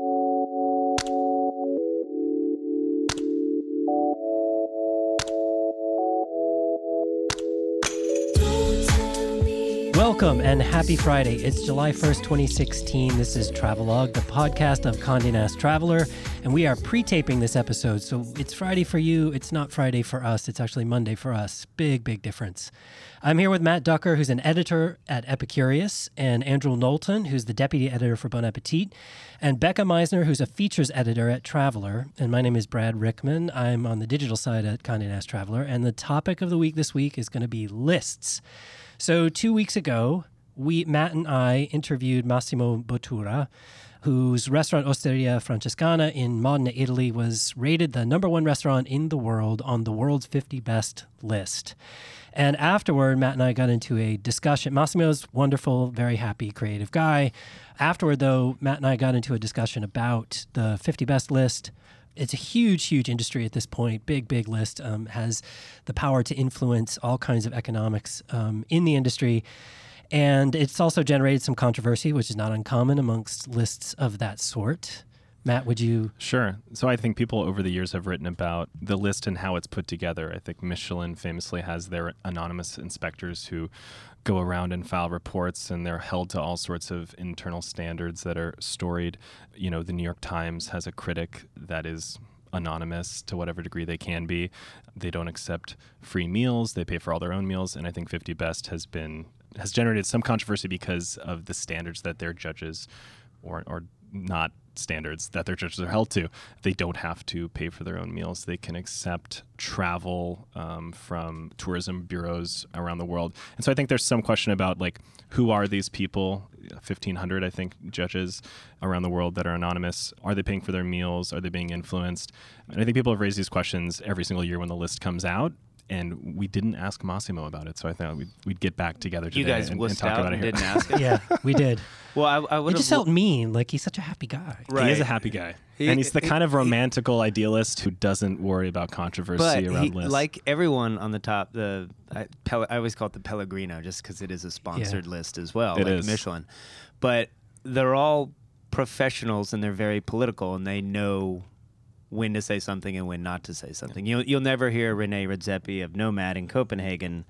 you Welcome and happy Friday. It's July 1st, 2016. This is Travelogue, the podcast of Condé Nast Traveler, and we are pre-taping this episode. So it's Friday for you, it's not Friday for us. It's actually Monday for us. Big, big difference. I'm here with Matt Duckor, who's an editor at Epicurious, and Andrew Knowlton, who's the deputy editor for Bon Appetit, and Becca Misner, who's a features editor at Traveler. And my name is Brad Rickman. I'm on the digital side at Condé Nast Traveler, and the topic of the week this week is going to be lists. So two weeks ago, we Matt and I interviewed Massimo Bottura, whose restaurant Osteria Francescana in Modena, Italy, was rated the number one restaurant in the world on the world's 50 best list. And afterward, Matt and I got into a discussion. Massimo's wonderful, very happy, creative guy. Afterward, though, Matt and I got into a discussion about the 50 best list, it's a huge, huge industry at this point. Big, big list um, has the power to influence all kinds of economics um, in the industry. And it's also generated some controversy, which is not uncommon amongst lists of that sort. Matt, would you? Sure. So I think people over the years have written about the list and how it's put together. I think Michelin famously has their anonymous inspectors who go around and file reports and they're held to all sorts of internal standards that are storied. You know, the New York Times has a critic that is anonymous to whatever degree they can be. They don't accept free meals, they pay for all their own meals, and I think 50 Best has been has generated some controversy because of the standards that their judges or or not standards that their judges are held to. They don't have to pay for their own meals. They can accept travel um, from tourism bureaus around the world. And so I think there's some question about like who are these people? 1,500, I think, judges around the world that are anonymous. Are they paying for their meals? Are they being influenced? And I think people have raised these questions every single year when the list comes out and we didn't ask Massimo about it. So I thought we'd, we'd get back together today you guys and, and talk out about it here. didn't ask him. Yeah, we did. Well, I, I It would just felt mean. Like he's such a happy guy. Right. He is a happy guy, He- and he's the he- kind of he- romantical idealist who doesn't worry about controversy but around he, lists. like everyone on the top, the I, Pel- I always call it the Pellegrino, just because it is a sponsored list as well, It like is. Michelin. But they're all professionals and they're very political, and they know when to say something and when not to say something. You'll you'll never hear Rene Redzepi of Noma in Copenhagen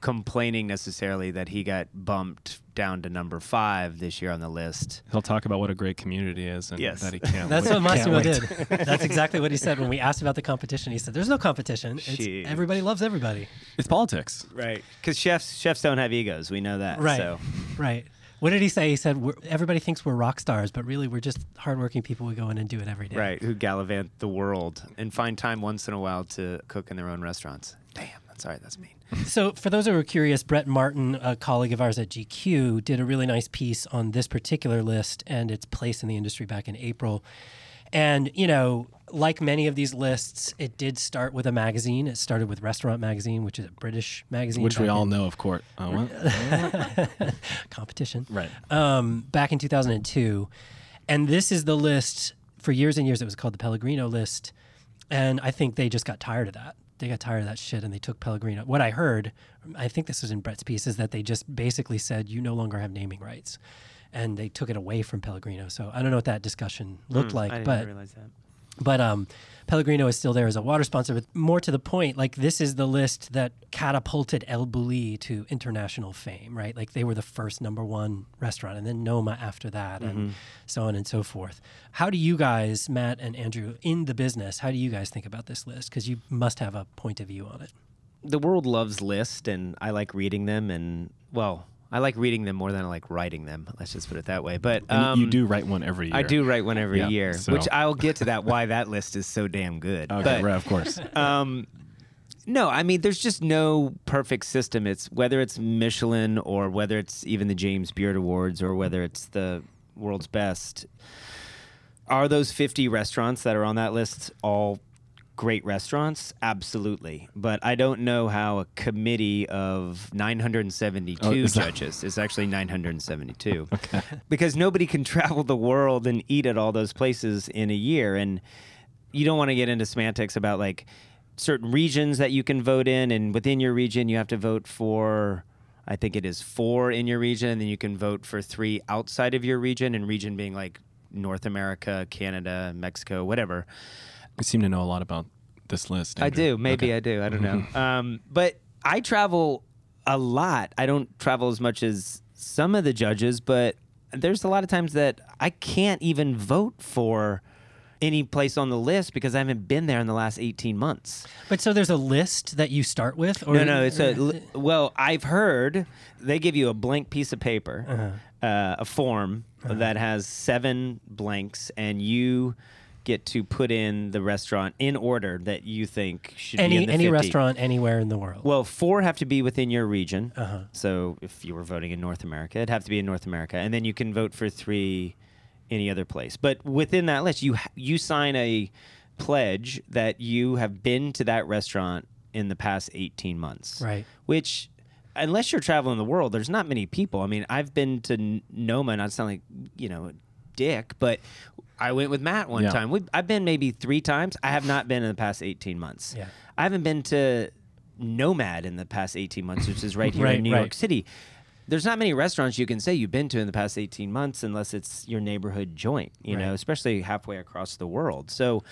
complaining necessarily that he got bumped down to number five this year on the list. He'll talk about what a great community is, and Yes. that he can't. That's wait- what can't Massimo did. That's exactly what he said when we asked about the competition. He said, "There's no competition. It's, everybody loves everybody." It's politics. Right. Because chefs chefs don't have egos. We know that. Right. So. Right. What did he say? He said, we're, "Everybody thinks we're rock stars, but really we're just hardworking people who go in and do it every day." Right, who gallivant the world and find time once in a while to cook in their own restaurants. Damn, that's all right. That's mean. So, for those who are curious, Brett Martin, a colleague of ours at GQ, did a really nice piece on this particular list and its place in the industry back in April. And, you know, like many of these lists, it did start with a magazine. It started with Restaurant Magazine, which is a British magazine. Which we all in- know, of course. Oh, what? competition. right. um, back in 2002. And this is the list for years and years. It was called the Pellegrino list. And I think they just got tired of that. They got tired of that shit and they took Pellegrino. What I heard, I think this was in Brett's piece, is that they just basically said, you no longer have naming rights. And they took it away from Pellegrino. So I don't know what that discussion looked Hmm, like, I didn't but realize that. But um, Pellegrino is still there as a water sponsor. But more to the point, like this is the list that catapulted El Bulli to international fame, right? Like they were the first number one restaurant, and then Noma after that, and so on and so forth. How do you guys, Matt and Andrew, in the business, how do you guys think about this list? Because you must have a point of view on it. The world loves lists, and I like reading them. And well, I like reading them more than I like writing them. Let's just put it that way. But And um, you do write one every year. I do write one every Yeah, year, so- which I'll get to that. Why that list is so damn good. Okay, But, right, of course. um, no, I mean, there's just no perfect system. It's whether it's Michelin or whether it's even the James Beard Awards or whether it's the world's best. Are those 50 restaurants that are on that list all great restaurants? Absolutely. But I don't know how a committee of 972 Oh, is that- judges is actually 972. Because nobody can travel the world and eat at all those places in a year. And you don't want to get into semantics about like certain regions that you can vote in. And within your region, you have to vote for. I think it is four in your region, and then you can vote for three outside of your region, and region being like North America, Canada, Mexico, whatever. You seem to know a lot about this list. I do. Maybe Okay. I do. I don't know. um, but I travel a lot. I don't travel as much as some of the judges, but there's a lot of times that I can't even vote for any place on the list because I haven't been there in the last 18 months. But so there's a list that you start with, or no, no. It's a well. I've heard they give you a blank piece of paper, Uh-huh. uh, a form that has seven blanks, and you get to put in the restaurant in order that you think should be any in the any 50. restaurant anywhere in the world. Well, four have to be within your region. Uh-huh. So if you were voting in North America, it'd have to be in North America, and then you can vote for three any other place. But within that list, you you sign a pledge that you have been to that restaurant in the past 18 months. Right. Which unless you're traveling the world, there's not many people. I mean, I've been to Noma, not sound like, you know, a dick, but I went with Matt one Yeah. time. We, I've been maybe three times. I have not been in the past 18 months. Yeah. I haven't been to Nomad in the past 18 months, which is right here Right, in New right. York City. There's not many restaurants you can say you've been to in the past 18 months unless it's your neighborhood joint, you know, especially halfway across the world. So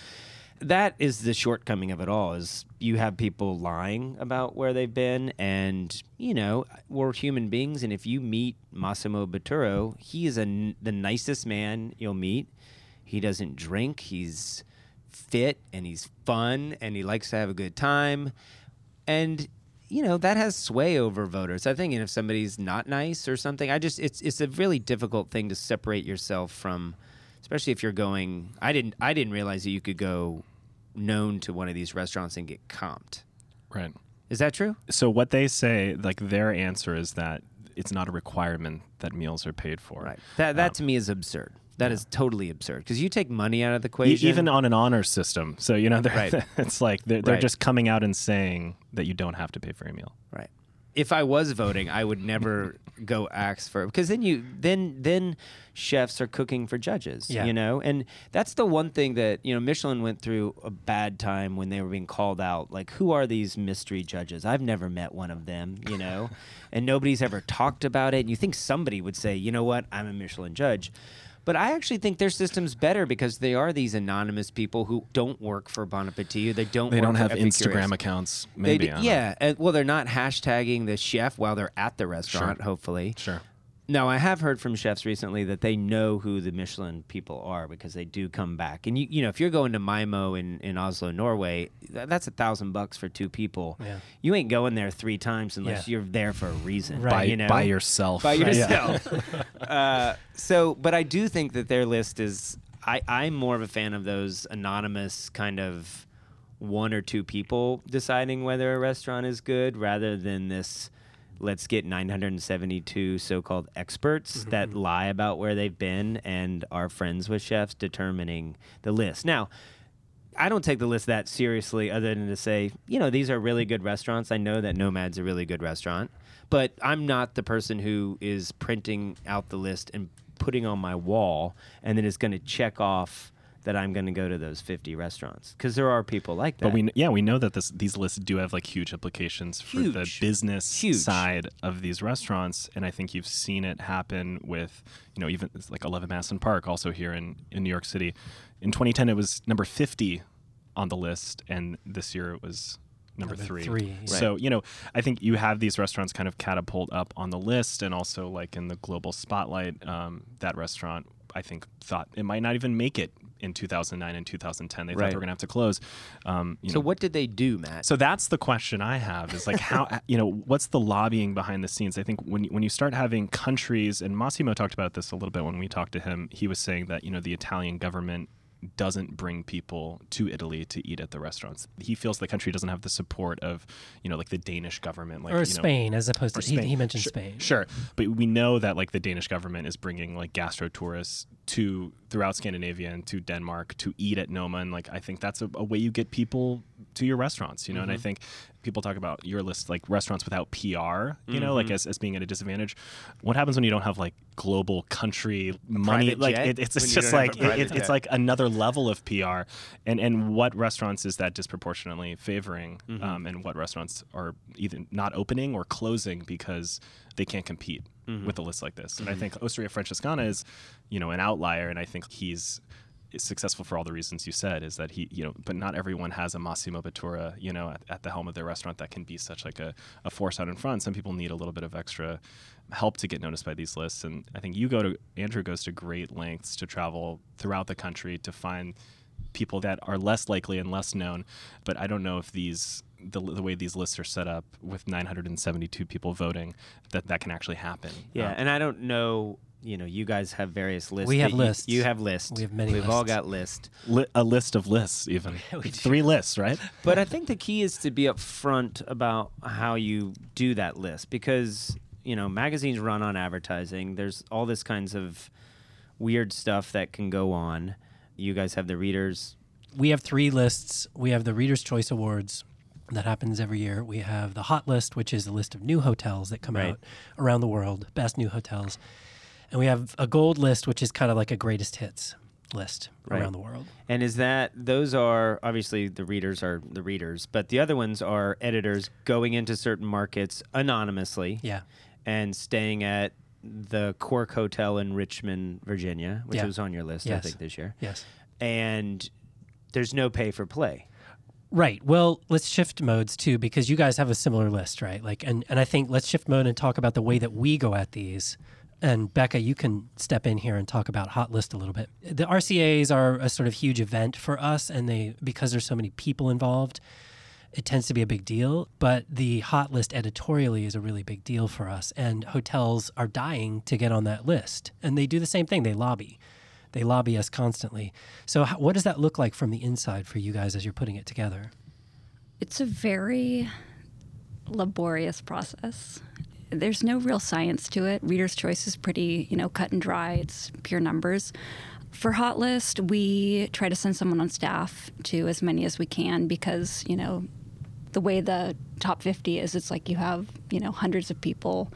that is the shortcoming of it all is you have people lying about where they've been and you know we're human beings and if you meet Massimo Bottura he is a the nicest man you'll meet he doesn't drink. He's fit and he's fun and he likes to have a good time. And you know that has sway over voters. I think and if somebody's not nice or something i just it's it's a really difficult thing to separate yourself from especially if you're going i didn't i didn't realize that you could go known to one of these restaurants and get comped. Right. is that true? So what they say, like their answer is that it's not a requirement that meals are paid for. right that that Um, to me is absurd That is totally absurd because you take money out of the equation even on an honor system. So you know, they're, Right. it's like they're, they're Right. just coming out and saying that you don't have to pay for a meal. Right. If I was voting, I would never go ask for because then you then then chefs are cooking for judges, Yeah. you know, and that's the one thing that you know Michelin went through a bad time when they were being called out. Like, who are these mystery judges? I've never met one of them, you know, and nobody's ever talked about it. And you think somebody would say, you know what, I'm a Michelin judge. But I actually think their system's better because they are these anonymous people who don't work for Bon Appetit. They don't. They don't have. Instagram accounts. Maybe. d- I don't know. yeah. well, they're not hashtagging the chef while they're at the restaurant. Hopefully. Sure. Now, I have heard from chefs recently that they know who the Michelin people are because they do come back. And you, you know, if you're going to Maaemo in, in Oslo, Norway, th- that's a thousand bucks for two people. Yeah. You ain't going there three times unless Yeah. you're there for a reason. Right. By, You know? by yourself. by Yeah. yourself. uh, so, but I do think that their list is. I, I'm more of a fan of those anonymous kind of one or two people deciding whether a restaurant is good, rather than this. Let's get 972 so-called experts mm-hmm, that mm-hmm. lie about where they've been and are friends with chefs determining the list. Now, I don't take the list that seriously, other than to say, you know, these are really good restaurants. I know that Nomad's a really good restaurant, but I'm not the person who is printing out the list and putting on my wall, and then is going to check off that I'm going to go to those 50 restaurants because there are people like that. But we yeah we know that this these lists do have like huge implications for the business Huge. side of these restaurants, and I think you've seen it happen with you know even it's like Eleven Madison Park, also here in in New York City. In 2010, it was number 50 on the list, and this year it was number, Number three. three, yeah. So you know I think you have these restaurants kind of catapult up on the list, and also like in the global spotlight. Um, that restaurant I think thought it might not even make it in 2009 and 2010. They thought they were gonna have to close. Um, you so know, what did they do, Matt? so that's the question I have is like how you know what's the lobbying behind the scenes? I think when when you start having countries and Massimo talked about this a little bit when we talked to him. He was saying that you know the Italian government doesn't bring people to Italy to eat at the restaurants. He feels the country doesn't have the support of you know like the Danish government like or you know, Spain, as opposed to or he, Spain. he mentioned Sure- Spain. Sure, but we know that like the Danish government is bringing like gastro tourists to throughout Scandinavia and to Denmark to eat at Noma, and like I think that's a, a way you get people to your restaurants. You know, and I Mm-hmm. think people talk about your list like restaurants without PR. You know, Mm-hmm. like as, as being at a disadvantage. What happens when you don't have like global country money? Like it, it's it's just like it, it- it's like another level of PR. And and what restaurants is that disproportionately favoring? Mm-hmm. Um, and what restaurants are either not opening or closing because they can't compete with a list like this. And I think Osteria Francescana is, you know, an outlier, and I think he's successful for all the reasons you said is that he you know but not everyone has a massimo bottura you know at, at, the helm of their restaurant that can be such like a, a force out in front. Some people need a little bit of extra help to get noticed by these lists. And i think you go to andrew goes to great lengths to travel throughout the country to find people that are less likely and less known. But i don't know if these the, the way these lists are set up with 972 people voting that that can actually happen. Yeah, Um, and I don't know. You know, you guys have various lists. We have that you- lists. You, have lists. We have many We've all got lists. li- a list of lists even three lists right But I think the key is to be upfront about how you do that list because you know magazines run on advertising. There's all this kinds of weird stuff that can go on. You guys have the readers. we have three lists. We have the Reader's Choice Awards that happens every year. We have the Hot List, which is a list of new hotels that come Right. out around the world, best new hotels. And we have a Gold List, which is kind of like a greatest hits list Right. around the world. And is that those are obviously the readers are the readers, but the other ones are editors going into certain markets anonymously Yeah. and staying at the Quirk Hotel in Richmond, Virginia, which Yeah. was on your list, I think, this year. Yes. And there's no pay for play. Right. Well, let's shift modes too, because you guys have a similar list, right? Like, and and I think let's shift mode and talk about the way that we go at these. And Becca, you can step in here and talk about Hot List a little bit. The RCA's are a sort of huge event for us, and they because there's so many people involved, it tends to be a big deal. But the Hot List editorially is a really big deal for us, and hotels are dying to get on that list, and they do the same thing. They lobby. They lobby us constantly. So, how, what does that look like from the inside for you guys as you're putting it together? It's a very laborious process. There's no real science to it. Reader's choice is pretty, you know, cut and dry. It's pure numbers. For Hot List, we try to send someone on staff to as many as we can because, you know, the way the top 50 is, it's like you have, you know, hundreds of people.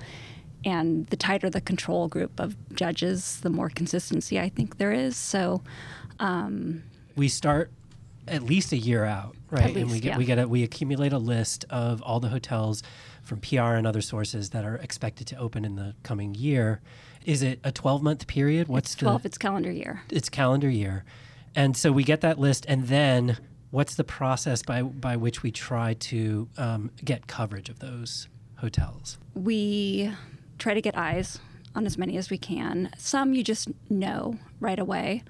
And the tighter the control group of judges, the more consistency I think there is. So, um, we start at least a year out, right? and we least, get yeah. we get a, we accumulate a list of all the hotels from PR and other sources that are expected to open in the coming year. Is it a 12 month period? What's it's 12, the it's calendar year. it's calendar year. And so we get that list and then what's the process by by which we try to um, get coverage of those hotels? we try to get eyes on as many as we can. Some you just know right away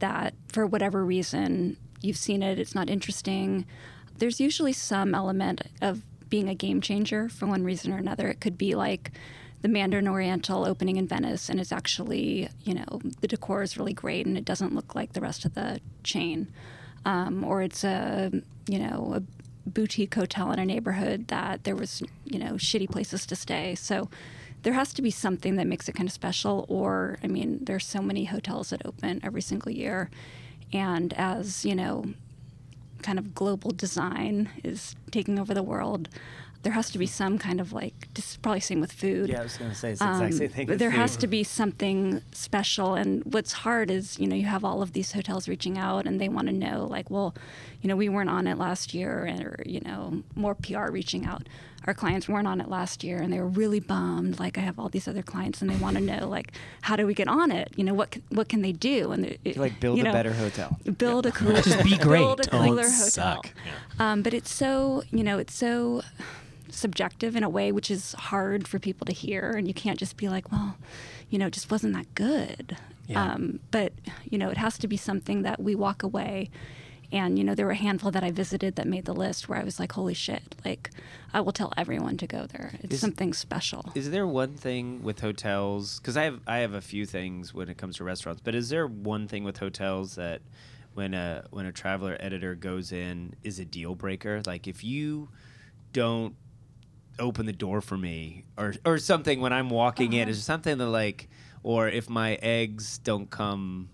that for whatever reason you've seen it, it's not interesting. There's usually some element of being a game changer for one reason or another. It could be like the Mandarin Oriental opening in Venice, and it's actually, you know, the decor is really great and it doesn't look like the rest of the chain. Um, or it's a, you know, a boutique hotel in a neighborhood that there was, you know, shitty places to stay. So there has to be something that makes it kind of special. Or, I mean, there's so many hotels that open every single year. And as, you know, kind of global design is taking over the world, there has to be some kind of like, just probably same with food. Yeah, I was going to say it's the exact same thing. there has to be something special. And what's hard is, you know, you have all of these hotels reaching out and they want to know, like, well, you know, we weren't on it last year, and, or, you know, more PR reaching out. Our clients weren't on it last year and they were really bummed. Like, I have all these other clients and they want to know, like, how do we get on it? You know, what, c- what can they do? And it, To, like build you a know, better hotel. Build a cooler, hotel. Just be great. build a Don't hotel. suck. Um, but it's so, you know, it's so subjective in a way which is hard for people to hear. And you can't just be like, well, you know, it just wasn't that good. Yeah. Um, but, you know, it has to be something that we walk away. And, you know, there were a handful that I visited that made the list where I was like, holy shit, like, I will tell everyone to go there. It's Is- something special. Is there one thing with hotels? Because I have I have a few things when it comes to restaurants, but is there one thing with hotels that when a when a traveler editor goes in is a deal breaker? Like if you don't open the door for me or or something when I'm walking in, uh-huh. is something that like or if my eggs don't come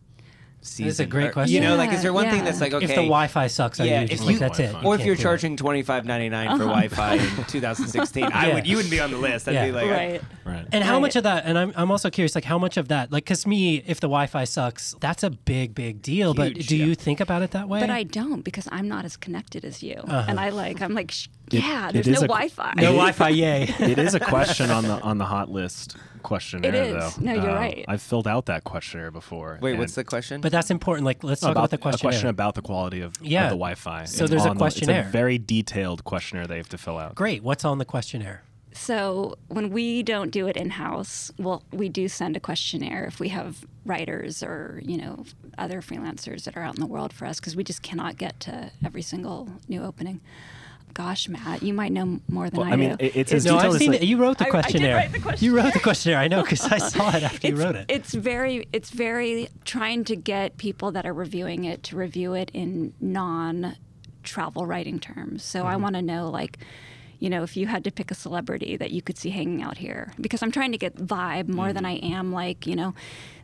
seasoned? great or- question. You know, like is there one thing that's like okay If the Wi-Fi sucks, I Yeah, usually if like, that's it. Or You or if you're do it. charging twenty five ninety nine for Wi-Fi in 2016, I would you wouldn't be on the list. I'd Yeah. be like, right. Right. And how Right. much of that? And I'm, I'm also curious, like how much of that, like, because me, if the Wi-Fi sucks, that's a big, big deal. but do yeah. you think about it that way? But I don't because I'm not as connected as you. Uh-huh. And I like, I'm like, Shh, yeah, it there's is no a- Wi-Fi. No Wi-Fi, yay. it is a question on the on the hot list questionnaire. It is. Though. No, you're Uh, right. I've filled out that questionnaire before. Wait, what's the question? But that's important. Like, let's talk about, the a question about the quality of, of the Wi-Fi. So It's there's a on the- questionnaire. it's a very detailed questionnaire they have to fill out. Great. What's on the questionnaire? So when we don't do it in house, well, we do send a questionnaire if we have writers or you know other freelancers that are out in the world for us because we just cannot get to every single new opening. Gosh, Matt, you might know more than Well, I, I mean, do. it- it's as No, detailed I've as, seen like- it. You wrote the I- I did questionnaire. write the You wrote the questionnaire. questionnaire. I know because I saw it after you wrote it. It's very, it's very trying to get people that are reviewing it to review it in non-travel writing terms. So Mm-hmm. I want to know, like, you know, if you had to pick a celebrity that you could see hanging out here, because I'm trying to get vibe more than I am like, you know.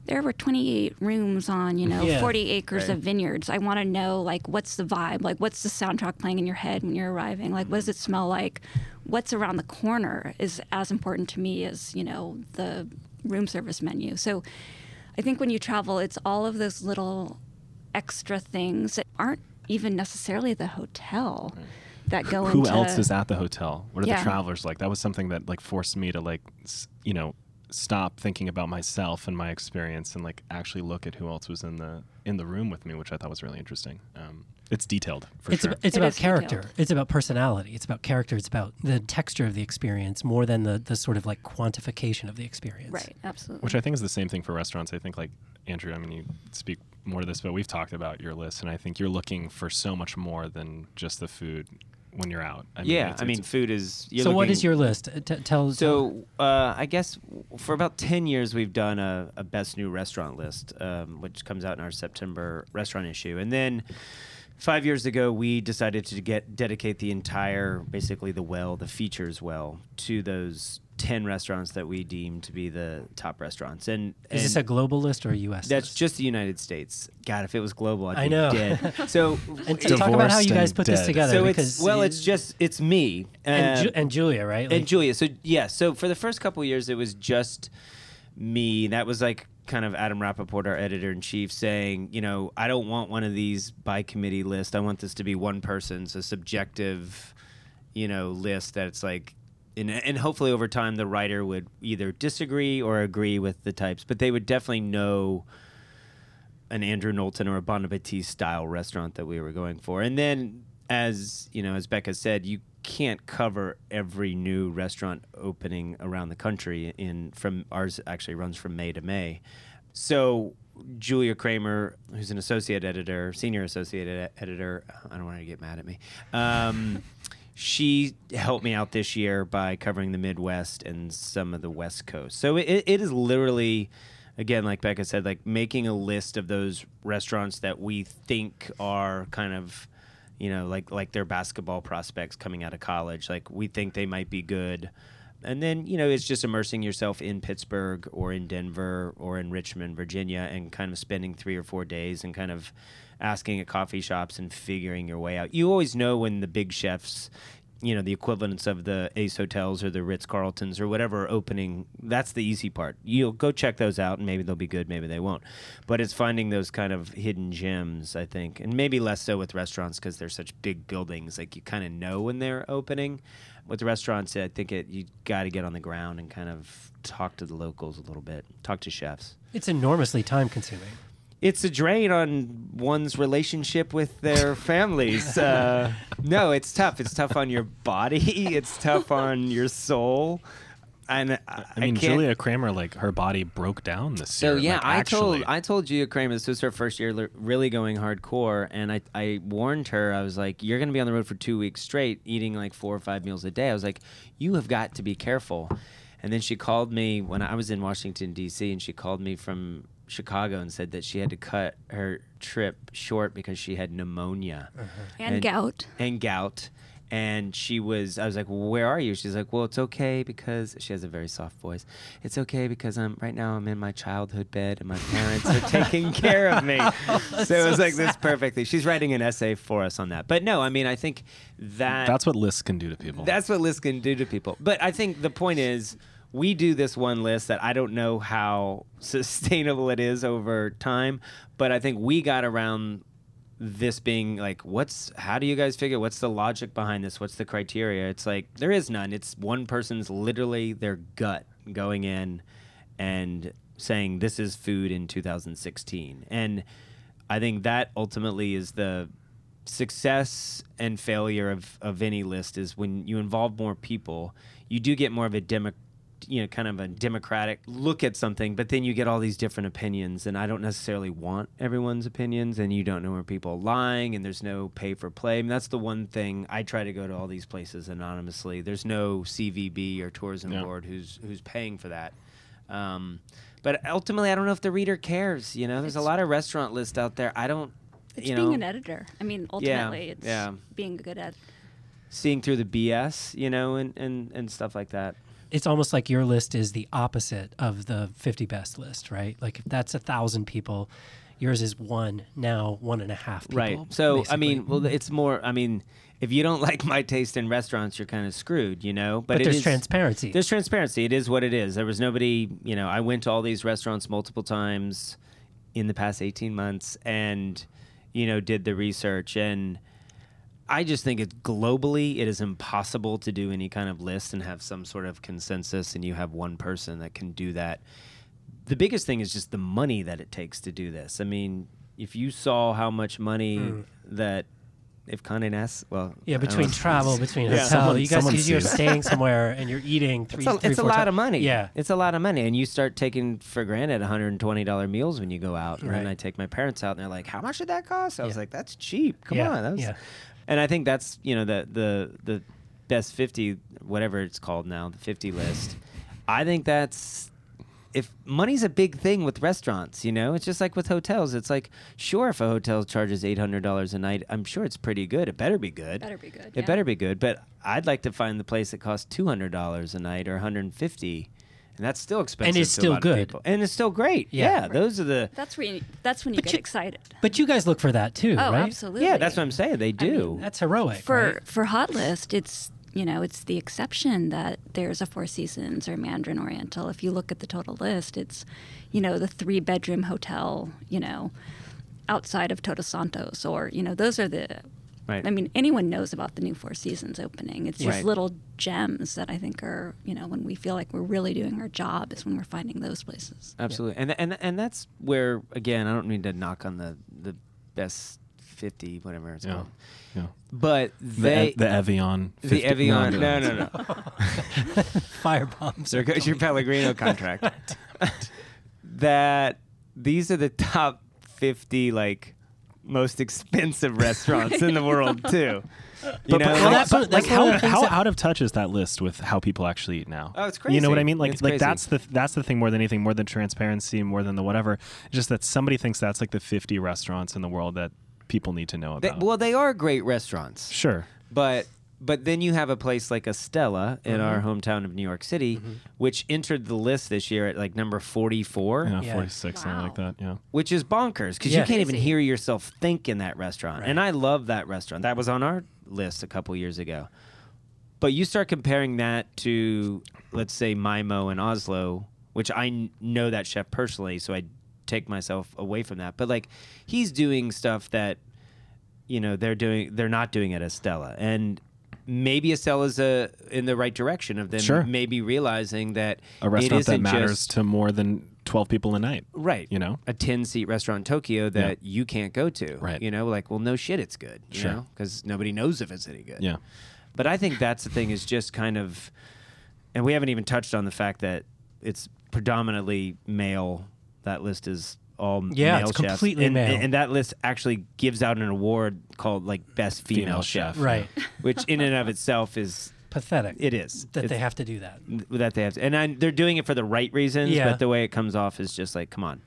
There were 28 rooms on, you know, Yeah. 40 acres Right. of vineyards. I want to know, like, what's the vibe? Like, what's the soundtrack playing in your head when you're arriving? Like, what does mm-hmm. it smell like? What's around the corner is as important to me as, you know, the room service menu. So I think when you travel, it's all of those little extra things that aren't even necessarily the hotel that go into. who into else is at the hotel? What are Yeah. the travelers like? That was something that like forced me to like, you know, stop thinking about myself and my experience and like actually look at who else was in the in the room with me, which I thought was really interesting. Um, it's detailed for it's sure. ab- it's It about is detailed. character. It's about personality. It's about character. It's about the texture of the experience more than the the sort of like quantification of the experience. right, absolutely. which I think is the same thing for restaurants. I think like Andrew, I mean, you speak more to this, but we've talked about your list, and I think you're looking for so much more than just the food when you're out. I mean, yeah, it's- I mean, it's- food is. You're So what looking- is your list? Uh, T- tell. tell- So uh, I guess for about ten years we've done a, a best new restaurant list, um, which comes out in our September restaurant issue, and then five years ago we decided to get dedicate the entire, basically the well, the features well, to those ten restaurants that we deem to be the top restaurants. And, is this a global list or a U.S. that's list? just the United States. God, if it was global, I'd be I know. dead. So and t- talk about how you guys and put this together. so it's well, it's just it's me and, Ju- um, and Julia, right? and Julia. So yeah, so for the first couple years, it was just me. That was like kind of Adam Rappaport, our editor in chief, saying, you know, I don't want one of these by committee lists. I want this to be one person's, a subjective, you know, list that it's like. And, and hopefully over time the writer would either disagree or agree with the types, but they would definitely know an Andrew Knowlton or a Bon Appetit style restaurant that we were going for. And then, as you know, as Becca said, you can't cover every new restaurant opening around the country. In from ours actually runs from May to May. So Julia Kramer, who's an associate editor, senior associate ed- editor, I don't want her to get mad at me. Um, she helped me out this year by covering the Midwest and some of the West Coast. So it, it is literally, again, like Becca said, like making a list of those restaurants that we think are kind of, you know, like like their basketball prospects coming out of college. Like we think they might be good. And then, you know, it's just immersing yourself in Pittsburgh or in Denver or in Richmond, Virginia, and kind of spending three or four days and kind of asking at coffee shops and figuring your way out. You always know when the big chefs, you know, the equivalents of the Ace Hotels or the Ritz Carltons or whatever are opening. That's the easy part. You'll go check those out and maybe they'll be good, maybe they won't. But it's finding those kind of hidden gems, I think. And maybe less so with restaurants because they're such big buildings. Like you kind of know when they're opening. With restaurants, I think it you got to get on the ground and kind of talk to the locals a little bit, talk to chefs. it's enormously time consuming. It's a drain on one's relationship with their families. Uh, no, it's tough. It's tough on your body. It's tough on your soul. And I, I mean, can't- Julia Kramer, like her body broke down this So year. yeah, like, I actually. told I told Julia Kramer this was her first year really going hardcore, and I I warned her. I was like, "You're going to be on the road for two weeks straight, eating like four or five meals a day." I was like, "You have got to be careful." And then she called me when I was in Washington D.C. and she called me from Chicago and said that she had to cut her trip short because she had pneumonia uh-huh. and, and- gout. and gout. And she was, I was like, well, where are you? She's like, well, it's okay because she has a very soft voice. It's okay because I'm right now I'm in my childhood bed and my parents are taking care of me. Oh, so it was like this perfectly. She's writing an essay for us on that. But no, I mean, I think that That's what lists can do to people. that's what lists can do to people. But I think the point is, we do this one list that I don't know how sustainable it is over time, but I think we got around this being like what's how do you guys figure what's the logic behind this? What's the criteria? It's like there is none. It's one person's literally their gut going in and saying this is food in 2016 and i think that ultimately is the success and failure of, of any list is when you involve more people you do get more of a demo you know kind of a democratic look at something but then you get all these different opinions and i don't necessarily want everyone's opinions and you don't know where people are lying and there's no pay for play I mean, that's the one thing i try to go to all these places anonymously there's no cvb or tourism Yeah. board who's who's paying for that um, but ultimately i don't know if the reader cares you know there's a lot of restaurant lists out there i don't It's you being know an editor. I mean, ultimately, it's yeah. being a good ed. seeing through the bs you know and, and and stuff like that It's almost like your list is the opposite of the 50 best list, right? Like if that's a thousand people, yours is one now, one and a half people. Right. So I mean, well, mm-hmm. it's more. I mean, if you don't like my taste in restaurants, you're kind of screwed, you know. but, it there's is- transparency. There's transparency. It is what it is. There was nobody. You know, I went to all these restaurants multiple times in the past 18 months, and you know, did the research and. I just think it's globally it is impossible to do any kind of list and have some sort of consensus and you have one person that can do that. The biggest thing is just the money that it takes to do this. I mean, if you saw how much money hmm. that if Condé Nast, well, yeah, between travel, between Yeah. hotel, Someone- you guys, because you're staying somewhere and you're eating three, It's a, three, it's a lot ti- of money. Yeah, It's a lot of money. And you start taking for granted $120 meals when you go out. And then I take my parents out and they're like, how much did that cost? I was like, that's cheap. Come Yeah, on. That was... yeah. And I think that's, you know, the, the, the best 50, whatever it's called now, the 50 list. I think that's if money's a big thing with restaurants, you know, it's just like with hotels. It's like, sure, if a hotel charges eight hundred dollars a night, I'm sure it's pretty good. It better be good. Better be good. It yeah. better be good. But I'd like to find the place that costs two hundred dollars a night or one hundred and fifty, and that's still expensive. And it's to a still lot good. and it's still great. Yeah. Yeah, those are the. That's when you, that's when you But get you- excited. But you guys look for that too, Oh, right? absolutely. Yeah, that's what I'm saying. They do. That's heroic. for right? for hot list it's you know it's the exception that there's a four seasons or mandarin oriental if you look at the total list it's you know the three bedroom hotel you know outside of Todos Santos or you know those are the Right. I mean anyone knows about the new four seasons opening it's just Right. little gems that I think are you know when we feel like we're really doing our job is when we're finding those places Absolutely, and and and that's where again I don't mean to knock on the the best fifty whatever it's Yeah. called, Yeah. but The, they the Evian. the 50 Evian. no, No, no, no, no. Fire bombs. There goes your. Pellegrino contract. that these are the top fifty like most expensive restaurants in the world too. You But, know, but, like, that's but, one- like that's how, how out of touch is that list with how people actually eat now? Oh, it's crazy. You know what I mean? Like It's like crazy. that's the that's the thing more than anything, more than transparency, more than the whatever. Just that somebody thinks that's like the 50 restaurants in the world that people need to know They- about. well, they are great restaurants, sure. but but then you have a place like Estela in our Mm-hmm. hometown of New York City, which entered the list this year at like number forty four. Yeah, Yeah. 46 something like that. Yeah. which is bonkers because Yeah. you can't even hear yourself think in that restaurant. Right. And I love that restaurant. That was on our list a couple years ago. But you start comparing that to, let's say, Maaemo in Oslo, which I know that chef personally, so I take myself away from that. But like, he's doing stuff that, you know, they're doing, they're not doing at Estela, and maybe Estela's a uh, in the right direction of them Sure. maybe realizing that A restaurant that matters just to more than 12 people a night. right You know? a 10 seat restaurant in tokyo that you can't go to Right. you know like well no shit it's good you Sure. know because nobody knows if it's any good Yeah. but i think that's the thing is just kind of and we haven't even touched on the fact that it's predominantly male that list is all Yeah, male it's chefs. completely and, male. and that list actually gives out an award called like best female, Female chef, chef. Right. which in and of itself is Pathetic. it is that It's- they have to do that. that they have to, and I, they're doing it for the right reasons Yeah. but the way it comes off is just like come on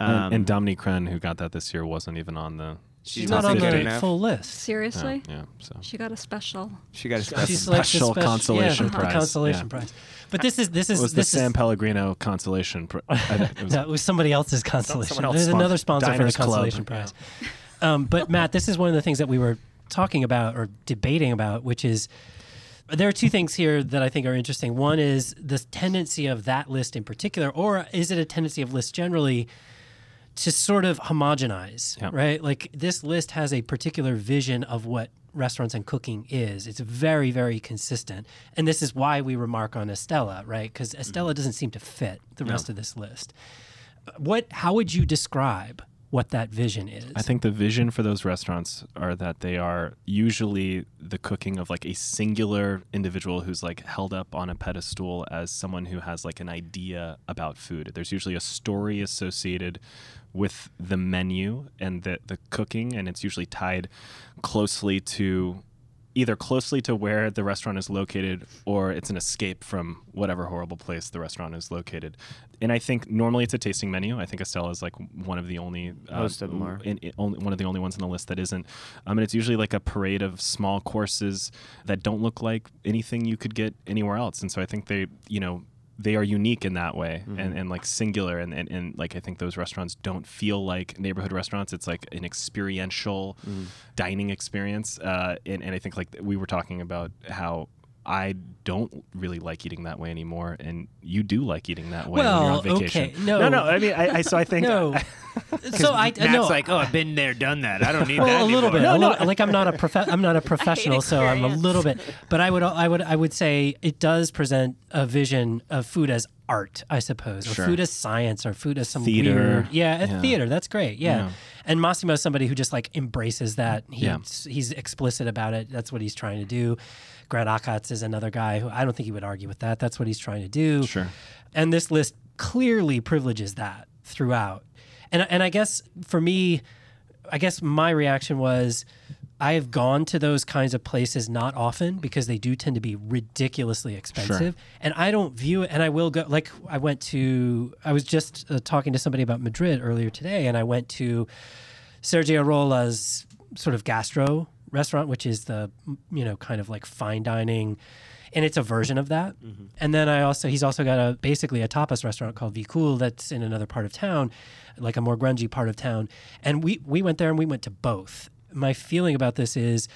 um, and, and Dominique Crenn, who got that this year, wasn't even on the. She's She's not not on good the enough. full list. seriously Yeah. So. she got a special She got a She's special. like the special consolation yeah, the prize. consolation Yeah. prize. But this is this is It was the this San is, Pellegrino consolation. Pr- I it was- no, it was somebody else's consolation. someone else There's spon- another sponsor for the Diners Club. consolation prize. Um, but Matt, this is one of the things that we were talking about or debating about, which is there are two things here that I think are interesting. One is the tendency of that list in particular, or is it a tendency of lists generally to sort of homogenize, Yeah. right? Like this list has a particular vision of what restaurants and cooking is. It's very, very consistent. And this is why we remark on Estela, right? Because Estela mm-hmm. doesn't seem to fit the rest of this list. What how would you describe what that vision is? I think the vision for those restaurants are that they are usually the cooking of like a singular individual who's like held up on a pedestal as someone who has like an idea about food. There's usually a story associated with the menu and the the cooking and it's usually tied closely to either closely to where the restaurant is located or it's an escape from whatever horrible place the restaurant is located. And I think normally it's a tasting menu. I think Estela is like one of the only uh, Most of them are. in, in- only, one of the only ones on the list that isn't. Um, and it's usually like a parade of small courses that don't look like anything you could get anywhere else. And so I think they, you know, they are unique in that way and, and like singular and, and, and like I think those restaurants don't feel like neighborhood restaurants. It's like an experiential dining experience. Uh, and, and I think like we were talking about how I don't really like eating that way anymore, and you do like eating that way when you're well, on vacation. okay, no, no, no. I mean, I, I so I think no. so I uh, Matt's no, like, oh, I've been there, done that. I don't need that. well, a little bit. anymore." a little, like I'm not a prof- I'm not a professional, so I'm a little bit. But I would I would I would say it does present a vision of food as art, I suppose, or Sure. food as science, or food as some Theater. weird, yeah, a Yeah. theater. That's great, yeah. Yeah. And Massimo is somebody who just like embraces that. He's Yeah. he's explicit about it. That's what he's trying to do. Grant Achatz is another guy who I don't think he would argue with that. That's what he's trying to do. Sure. And this list clearly privileges that throughout. And and I guess for me, I guess my reaction was I have gone to those kinds of places not often because they do tend to be ridiculously expensive. And I don't view it, and I will go, like, I went to, I was just uh, talking to somebody about Madrid earlier today, and I went to Sergi Arola's sort of gastro restaurant, which is the, you know, kind of like fine dining. And it's a version of that. Mm-hmm. And then I also, he's also got a basically a tapas restaurant called Vi Cool that's in another part of town, like a more grungy part of town. And we, we went there and we went to both. My feeling about this is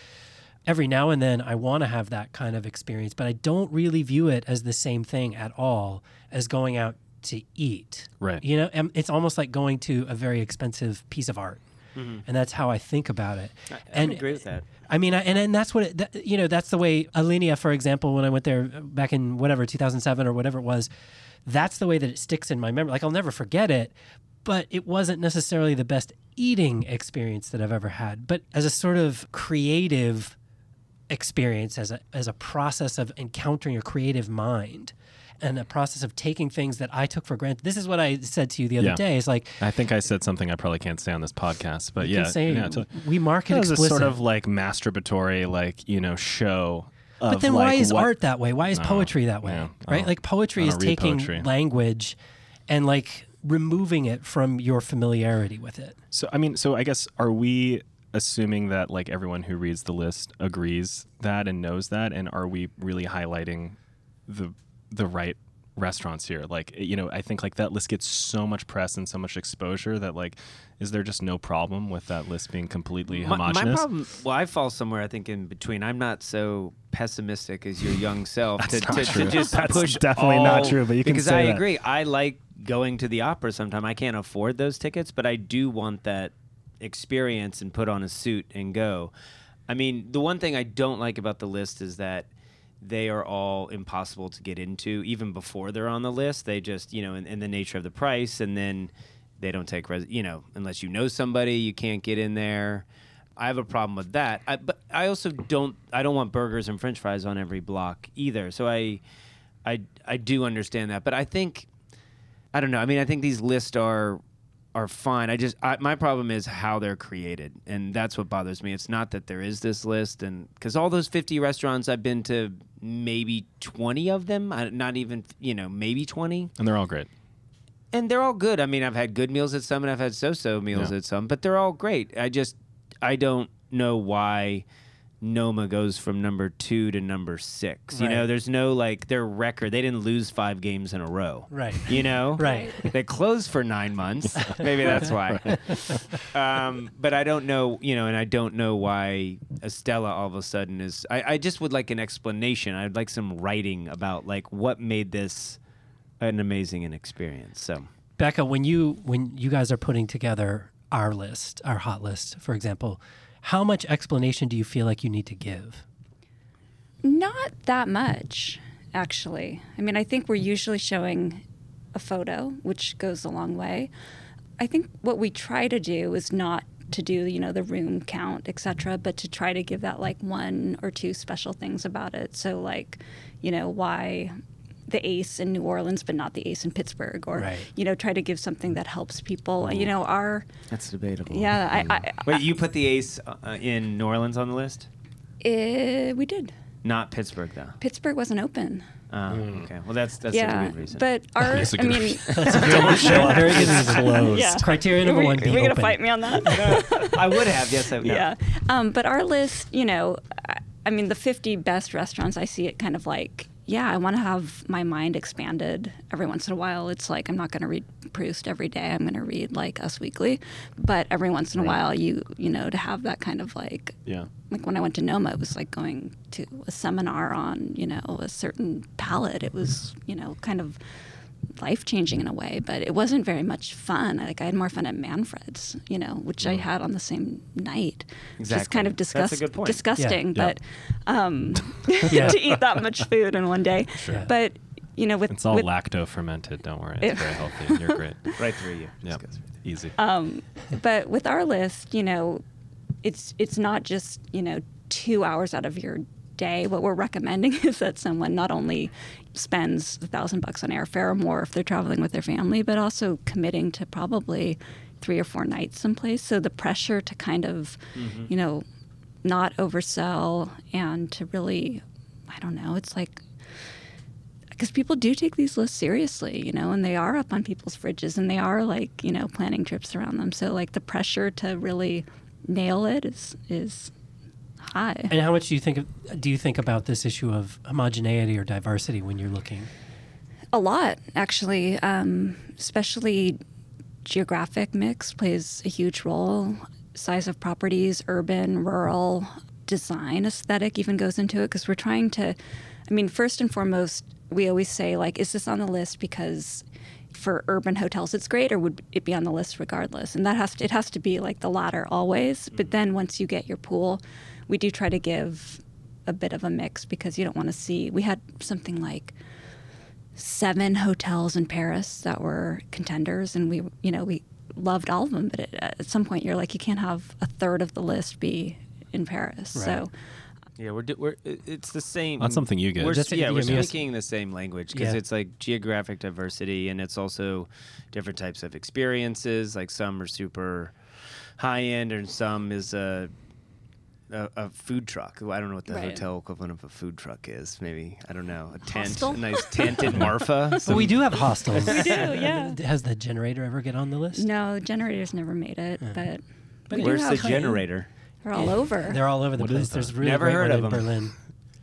every now and then I want to have that kind of experience, but I don't really view it as the same thing at all as going out to eat. Right. You know, and it's almost like going to a very expensive piece of art. Mm-hmm. And that's how I think about it. I, I and agree with that. I mean, I, and and that's what it, that, you know. That's the way Alinea, for example, when I went there back in whatever 2007 or whatever it was, that's the way that it sticks in my memory. Like I'll never forget it, but it wasn't necessarily the best eating experience that I've ever had. But as a sort of creative experience, as a as a process of encountering a creative mind. And a process of taking things that I took for granted. This is what I said to you the other Yeah. day. It's like I think I said something I probably can't say on this podcast, but yeah, say yeah, a- we market it was a sort of like masturbatory, like you know, show. But then why is what- art that way? Why is poetry that way? yeah, right? Oh. Like poetry is taking poetry. language and like removing it from your familiarity with it. So I mean, so I guess are we assuming that like everyone who reads the list agrees that and knows that, and are we really highlighting the the right restaurants here? Like eh, you know, I think like that list gets so much press and so much exposure that like, is there just no problem with that list being completely My, my problem, well, I fall somewhere I think in between. I'm not so pessimistic as your young self to, to, to just That's push. definitely not true, but you can because I that. agree. I like going to the opera sometime. I can't afford those tickets, but I do want that experience and put on a suit and go. I mean, the one thing I don't like about the list is that they are all impossible to get into even before they're on the list. They just, you know, in, in the nature of the price, and then they don't take, res- you know, unless you know somebody, you can't get in there. I have a problem with that. I, but I also don't. I don't want burgers and French fries on every block either. So I, I, I do understand that. But I think, I don't know. I mean, I think these lists are are fine. I just I, my problem is how they're created, and that's what bothers me. It's not that there is this list, and because all those fifty restaurants I've been to, maybe twenty of them, I- not even you know maybe twenty, and they're all great. and they're all good. I mean, I've had good meals at some, and I've had so-so meals Yeah. at some, but they're all great. I just I don't know why Noma goes from number two to number six. Right. You know, there's no like their record. They didn't lose five games in a row. Right. You know, Right. they closed for nine months. Maybe that's why. um, but I don't know, you know, and I don't know why Estela all of a sudden is. I, I just would like an explanation. I'd like some writing about like what made this an amazing experience. So Becca, when you when you guys are putting together our list, our hot list, for example, how much explanation do you feel like you need to give? Not that much, actually. I mean, I think we're usually showing a photo, which goes a long way. I think what we try to do is not to do, you know, the room count, etc., but to try to give that like one or two special things about it. So like, you know, why the ace in New Orleans, but not the ace in Pittsburgh, or Right. you know, try to give something that helps people. You know, our That's debatable. yeah, I, I, Wait, you put the ace uh, in New Orleans on the list? eh, we did. Not Pittsburgh, though. Pittsburgh wasn't open. Oh, okay. Well, that's that's yeah, a good reason. but our, That's a I good mean, reason. That's a very, very good reason. Yeah. Criteria number we, one: are be we gonna fight me on that? I would have. Yes, I would. yeah. Um, but our list, you know, I, I mean, the 50 best restaurants, I see it kind of like, yeah, I want to have my mind expanded every once in a while. It's like I'm not going to read Proust every day. I'm going to read like Us Weekly, but every once in a while, you you know, to have that kind of like Yeah. like when I went to Noma, it was like going to a seminar on, you know, a certain palette. It was, you know, kind of life changing in a way, but it wasn't very much fun. Like I had more fun at Manfred's, you know, which I had on the same night. Which is Exactly. kind of That's a disgust- good point. disgusting, Yeah. but um, to eat that much food in one day. Sure. But you know, with It's all with, lacto fermented. Don't worry. It's It- very healthy. You're great. Right through you. Yeah. Just goes right through. Easy. um, but with our list, you know, it's it's not just you know two hours out of your day. What we're recommending is that someone not only spends a thousand bucks on airfare or more if they're traveling with their family, but also committing to probably three or four nights someplace. So the pressure to kind of, mm-hmm. you know, not oversell and to really, I don't know, it's like because people do take these lists seriously, you know, and they are up on people's fridges and they are like, you know, planning trips around them. So like the pressure to really nail it is is high. And how much do you think of, do you think about this issue of homogeneity or diversity when you're looking? A lot, actually, um, especially geographic mix plays a huge role. Size of properties, urban, rural, design, aesthetic even goes into it because we're trying to. I mean, first and foremost, we always say like, is this on the list because for urban hotels it's great, or would it be on the list regardless? And that has to, it has to be like the latter always. But mm-hmm. then once you get your pool, we do try to give a bit of a mix because you don't want to see. We had something like seven hotels in Paris that were contenders, and we, you know, we loved all of them. But at, at some point, you're like, you can't have a third of the list be in Paris. Right. So, Yeah, we're, do- we're it's the same. That's something you get. We're, That's- yeah, we're yes. speaking the same language because Yeah. it's like geographic diversity, and it's also different types of experiences. Like some are super high end, and some is a a, a food truck. I don't know what the Right. hotel equivalent of a food truck is. Maybe I don't know. A tent, Hostel? a nice tent in Marfa. But we do have hostels. we do, yeah. Has the generator ever get on the list? no, generators never made it, but, But Where's the have- generator? They're all over. They're all over the What place. is that? There's really Never great heard one of in 'em. Berlin.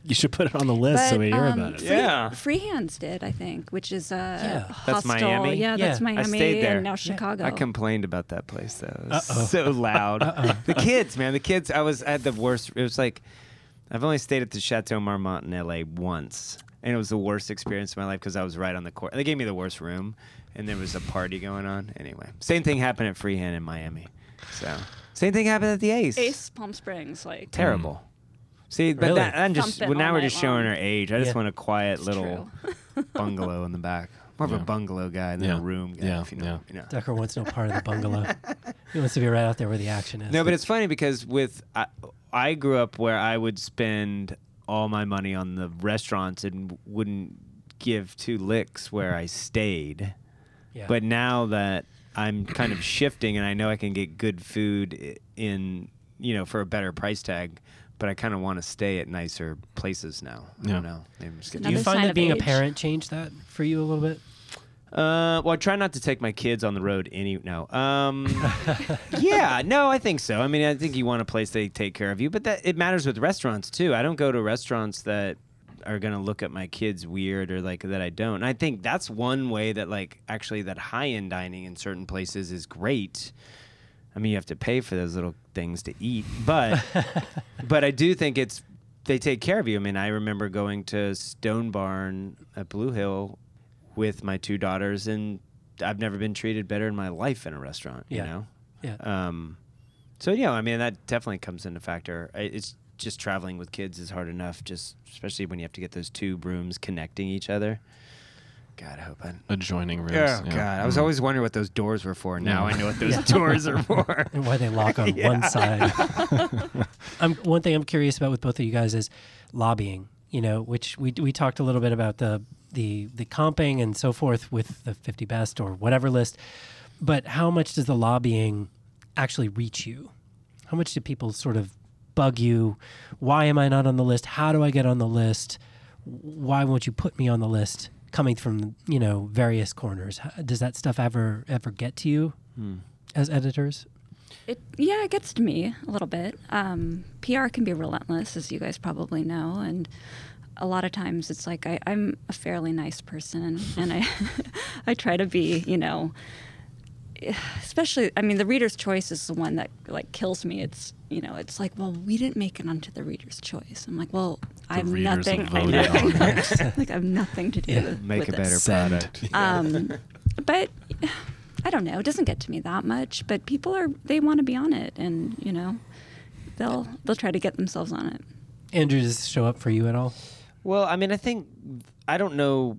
You should put it on the list so we hear um, about it. Free, Yeah. Freehands did, I think, which is a Yeah. That's hostel. Miami? Yeah, that's Yeah. I I Miami stayed there. and now Chicago. I complained about that place though. It was Uh-oh. so loud. The kids, man, the kids. I was I had the worst. It was like I've only stayed at the Chateau Marmont in L.A. once, and it was the worst experience of my life because I was right on the court. They gave me the worst room, and there was a party going on. Anyway, same thing happened at Freehand in Miami. So same thing happened at the Ace. Ace Palm Springs, like Terrible. Mm. See, but Really? that, I'm just Thumping well, now all we're night just showing long. our age. I just Yeah. want a quiet it's little bungalow in the back. More of a bungalow guy than Yeah. a room guy. Yeah, if you know, yeah. you know. Duckor wants no part of the bungalow. he wants to be right out there where the action is. No, but it's funny because with I, I grew up where I would spend all my money on the restaurants and wouldn't give two licks where I stayed. yeah. But now that I'm kind of shifting and I know I can get good food in, you know, for a better price tag, but I kind of want to stay at nicer places now. I Yeah. don't know. Maybe I'm just do you Another find sign that of being a parent changed that for you a little bit? Uh, well, I try not to take my kids on the road any. No. Um, yeah, no, I think so. I mean, I think you want a place they take care of you, but that it matters with restaurants too. I don't go to restaurants that are gonna look at my kids weird or like that I don't. And I think that's one way that like actually that high end dining in certain places is great. I mean, you have to pay for those little things to eat, but but I do think it's they take care of you. I mean, I remember going to Stone Barn at Blue Hill with my two daughters, and I've never been treated better in my life in a restaurant. Yeah. You know. Yeah. Um, so yeah, I mean that definitely comes into factor. It's just traveling with kids is hard enough, just especially when you have to get those two rooms connecting each other. God, I hope I. Adjoining rooms. Oh yeah. God, I was Mhm. always wondering what those doors were for. Now I know what those doors are for. and why they lock on Yeah. one side. I'm, one thing I'm curious about with both of you guys is lobbying. You know, which we we talked a little bit about the the the comping and so forth with the 50 best or whatever list, but how much does the lobbying actually reach you? How much do people sort of bug you? Why am I not on the list? How do I get on the list? Why won't you put me on the list? Coming from you know various corners, does that stuff ever ever get to you as editors? It, yeah, it gets to me a little bit. Um, PR can be relentless, as you guys probably know, and a lot of times it's like I, I'm a fairly nice person, and I I try to be, you know, especially. I mean, the Reader's Choice is the one that like kills me. It's you know, it's like, well, we didn't make it onto the Reader's Choice. I'm like, well, I have nothing. I know. like I have nothing to do Yeah. with Make with a better this. Product. Um, but I don't know. It doesn't get to me that much. But people are they want to be on it, and you know, they'll they'll try to get themselves on it. Andrew, does this show up for you at all? Well, I mean, I think I don't know.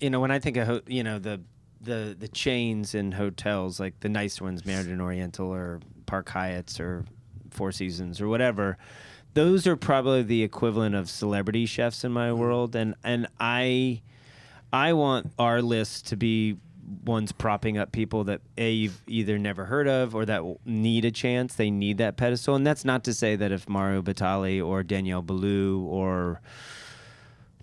You know, when I think of you know the the the chains in hotels, like the nice ones, Mandarin Oriental or Park Hyatt's or Four Seasons or whatever, those are probably the equivalent of celebrity chefs in my mm. world, and and I I want our list to be ones propping up people that a you've either never heard of or that need a chance. They need that pedestal, and that's not to say that if Mario Batali or Daniel Boulud or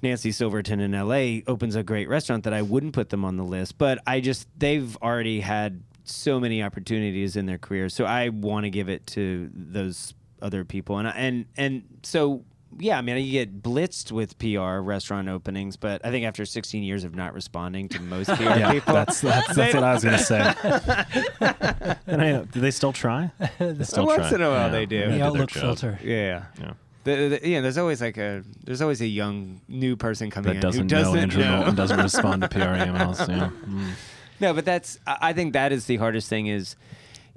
Nancy Silverton in LA opens a great restaurant that I wouldn't put them on the list, but I just they've already had so many opportunities in their career, so I want to give it to those other people, and I- and and so yeah, I mean you get blitzed with PR restaurant openings, but I think after 16 years of not responding to most PR Yeah, people, that's that's, that's what I was gonna say. and I, do they still try? They still Once try. in a while Yeah. they do. They The did Outlook filter. yeah. Yeah. The, the, yeah, there's always like a there's always a young new person coming That in doesn't, who doesn't know know. Knowlton doesn't respond to PR emails. Yeah. Mm. No, but that's I think that is the hardest thing is,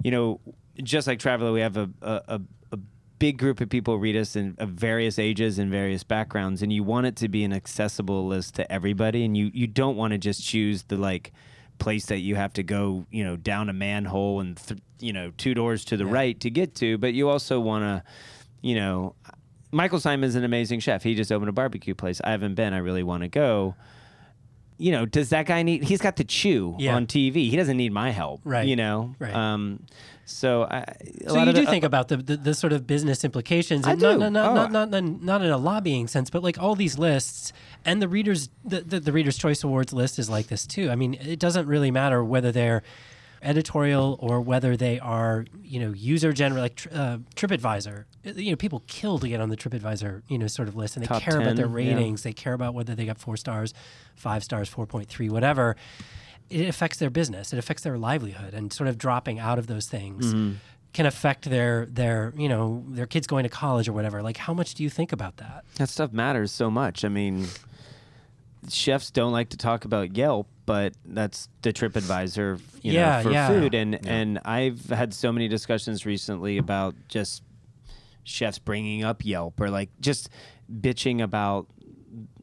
you know, just like Traveler, we have a a, a, a big group of people read us in of various ages and various backgrounds, and you want it to be an accessible list to everybody, and you you don't want to just choose the like place that you have to go, you know, down a manhole and th- you know two doors to the Yeah. right to get to, but you also want to, you know. Michael Symon's an amazing chef. He just opened a barbecue place. I haven't been. I really want to go you know, does that guy need? He's got to chew Yeah. on TV. He doesn't need my help, Right. You know, Right. Um, so I, So you do the- think about the, the the sort of business implications, I do. not, not, Oh. not, not, not, not in a lobbying sense, but like all these lists and the readers, the, the the Readers' Choice Awards list is like this too. I mean, it doesn't really matter whether they're editorial or whether they are you know user general like uh, TripAdvisor. You know, people kill to get on the TripAdvisor you know sort of list, and they Top care about their 10, yeah. ratings. They care about whether they got four stars, five stars, four point three, whatever. It affects their business. It affects their livelihood, and sort of dropping out of those things Mm-hmm. can affect their their you know their kids going to college or whatever. Like, how much do you think about that? that stuff matters so much. I mean, chefs don't like to talk about Yelp, but that's the TripAdvisor, you Yeah, know, for yeah. food. And and I've had so many discussions recently about just chefs bringing up Yelp or like just bitching about.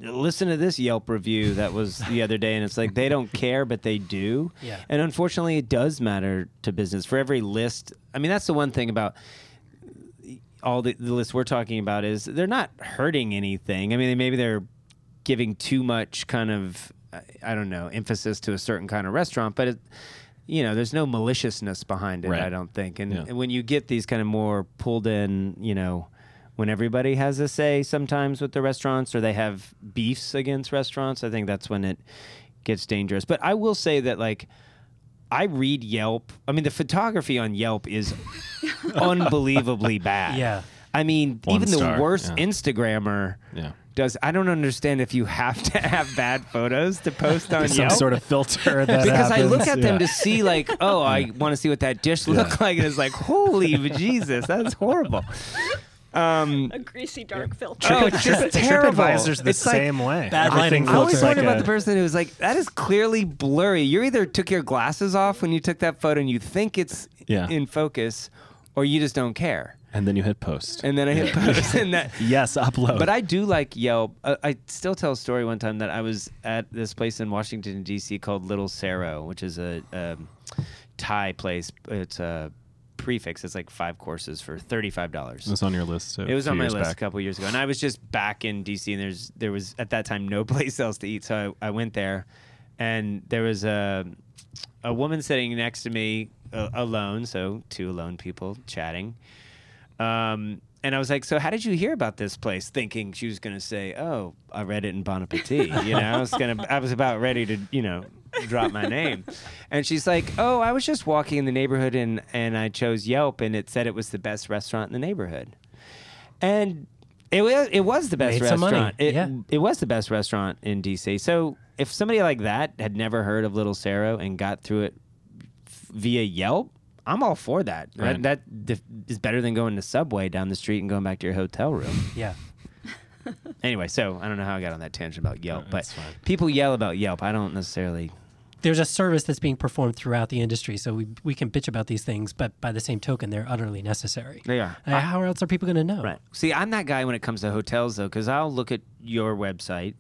Listen to this Yelp review that was the other day, and it's like they don't care, but they do. Yeah. And unfortunately, it does matter to business. For every list, I mean, that's the one thing about all the, the lists we're talking about is they're not hurting anything. I mean, maybe they're giving too much kind of, I- I don't know, emphasis to a certain kind of restaurant, but it, you know, there's no maliciousness behind it. Right. I don't think. And, Yeah. and when you get these kind of more pulled in, you know, when everybody has a say sometimes with the restaurants or they have beefs against restaurants, I think that's when it gets dangerous. But I will say that like. I read Yelp. I mean, the photography on Yelp is unbelievably bad. Yeah. I mean, One even star, the worst yeah. Instagrammer Yeah. Does. I don't understand if you have to have bad photos to post on Some Yelp. sort of filter that because I look happens. at them to see, like, oh, I want to see what that dish look like, and it's like, holy Jesus, that's horrible. Um, A greasy dark filter. oh, it's just terrible. TripAdvisor's the It's like- same way. Bad Everything lighting. I Looks always looks wondered like about a- the person who was like, "That is clearly blurry." You either took your glasses off when you took that photo and you think it's Yeah. in focus, or you just don't care. And then you hit post. And then I hit post, and that. yes, upload. But I do like Yelp. Uh, I still tell a story one time that I was at this place in Washington D.C. called Little Serow, which is a um, Thai place. It's a prix fixe. It's like five courses for thirty-five dollars. it was on your list. a It was on my list back. a couple years ago, and I was just back in DC, and there's there was at that time no place else to eat, so I, I went there, and there was a a woman sitting next to me uh, alone, so two alone people chatting, um, and I was like, "So how did you hear about this place?" Thinking she was gonna say, "Oh, I read it in Bon Appetit," you know, I was gonna, I was about ready to, you know. drop my name and she's like oh i was just walking in the neighborhood and and i chose yelp and it said it was the best restaurant in the neighborhood and it was it was the best Made restaurant. It, yeah. it was the best restaurant in DC. So if somebody like that had never heard of Little Serow and got through it via Yelp, I'm all for that. Right. That, that dif- is better than going to Subway down the street and going back to your hotel room. Yeah. anyway, so I don't know how I got on that tangent about Yelp, but fine. people yell about Yelp. I don't necessarily. There's a service that's being performed throughout the industry, so we we can bitch about these things, but by the same token, they're utterly necessary. They are. Uh, how else are people going to know? Right. See, I'm that guy when it comes to hotels, though, because I'll look at your website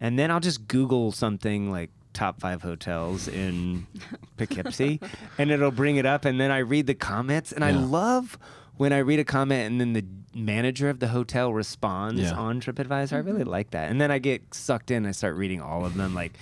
and then I'll just Google something like top five hotels in Poughkeepsie and it'll bring it up. And then I read the comments and I love when I read a comment and then the manager of the hotel responds Yeah. on TripAdvisor. I really mm-hmm. like that. And then I get sucked in. I start reading all of them. Like,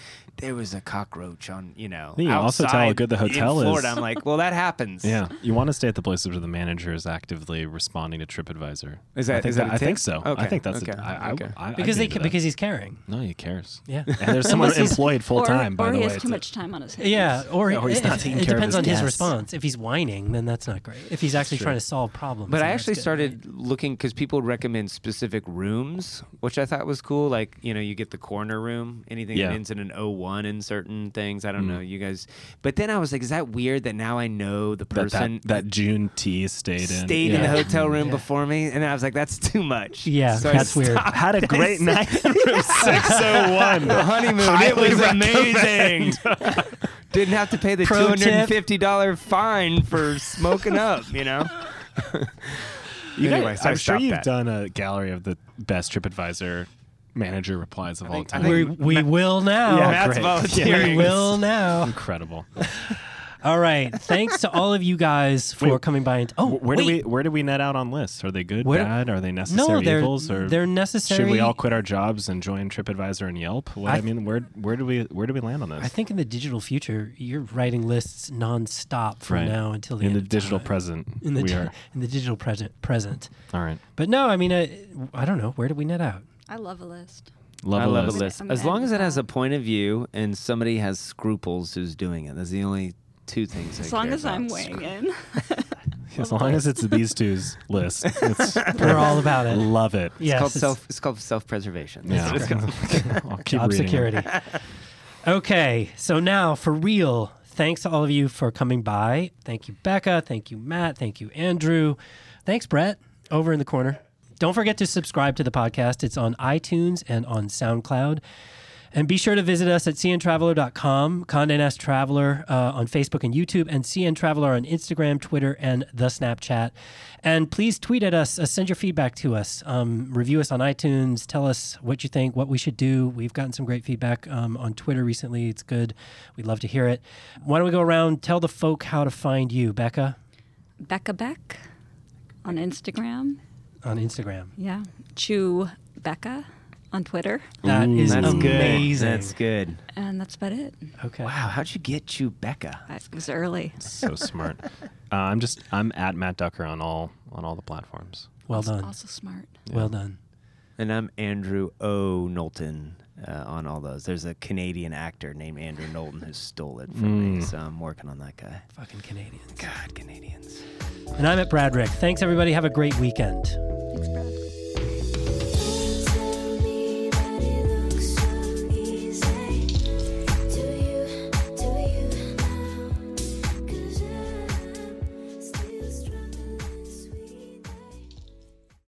there was a cockroach on, you know, You can also tell how good the in hotel is. I'm like, well, that happens. Yeah, you want to stay at the places where the manager is actively responding to TripAdvisor. Is that- I think is that a I think tip? so. I Okay, think that's. okay, A, I, I, okay. I, I'd Because be they ca- that. because he's caring. no, he cares. Yeah. and there's someone employed full time. By or the he way, has too much time on his hands. Yeah, or, Or oh, he's it, not taking it care of depends his on his response. If he's whining, then that's not great. If he's actually trying to solve problems, But I actually started looking because people recommend specific rooms, which I thought was cool. Like, you know, you get the corner room, anything that ends in an 01 in certain things. I don't Mm. know, you guys. But then I was like, is that weird that now I know the that, person that, that June T stayed in. stayed in the hotel room Yeah. before me? And I was like, that's too much. Yeah, So that's weird. stopped. Had a great night in room 601. The honeymoon, it was recommend. amazing. Didn't have to pay the $250 fine for smoking up, you know? You guys- so I I'm sure you've that. done a gallery of the best TripAdvisor manager replies of all think- I time. think- We, we will now. Yeah, Matt's great. volunteering. We will now. Incredible. All right. Thanks to all of you guys for Wait, coming by. And oh, where do we where do we net out on lists? Are they good, Where- bad? Are they necessary No, they're evils? Or they're necessary. should we all quit our jobs and join TripAdvisor and Yelp? What, I I, mean, where where do we where do we land on this? I think in the digital future, you're writing lists nonstop from Right. now until the in end the of digital time. present, In the we di- are in the digital present present. all right. But no, I mean, uh, I don't know. Where do we net out? I love a list. Love I a love list. a list. I'm As long as it has a point of view and somebody has scruples who's doing it. That's the only two things. I As long care as I'm about. weighing in. As long as it's these two's list, We're all about it. love it. It's Yes, called it's self. It's called self-preservation. Yeah. It's called. I'll keep job reading security. okay, so now for real, thanks to all of you for coming by. Thank you, Becca. Thank you, Matt. Thank you, Andrew. Thanks, Brett, over in the corner. Don't forget to subscribe to the podcast. It's on iTunes and on SoundCloud. And be sure to visit us at cntraveler.com, Condé Nast Traveler uh, on Facebook and YouTube, and CN Traveler on Instagram, Twitter, and the Snapchat. And please tweet at us, uh, send your feedback to us, um, review us on iTunes, tell us what you think, what we should do. We've gotten some great feedback um, on Twitter recently. It's good. We'd love to hear it. Why don't we go around, tell the folk how to find you, Becca, Becca Beck on Instagram. On Instagram. Yeah. Chew Becca on Twitter. That Ooh. is That's amazing. good. That's good. And that's about it. Okay. Wow, how'd you get Chewbacca? I- It was early. So smart. Uh, I'm just I'm at Matt Duckor on all on all the platforms. Well Also- done. Also smart. Well done. And I'm Andrew O. Knowlton uh, on all those. There's a Canadian actor named Andrew Knowlton who stole it from me, Mm. so I'm working on that guy. Fucking Canadians. God, Canadians. And I'm at Bradrick. Thanks, everybody. Have a great weekend. Thanks, Brad.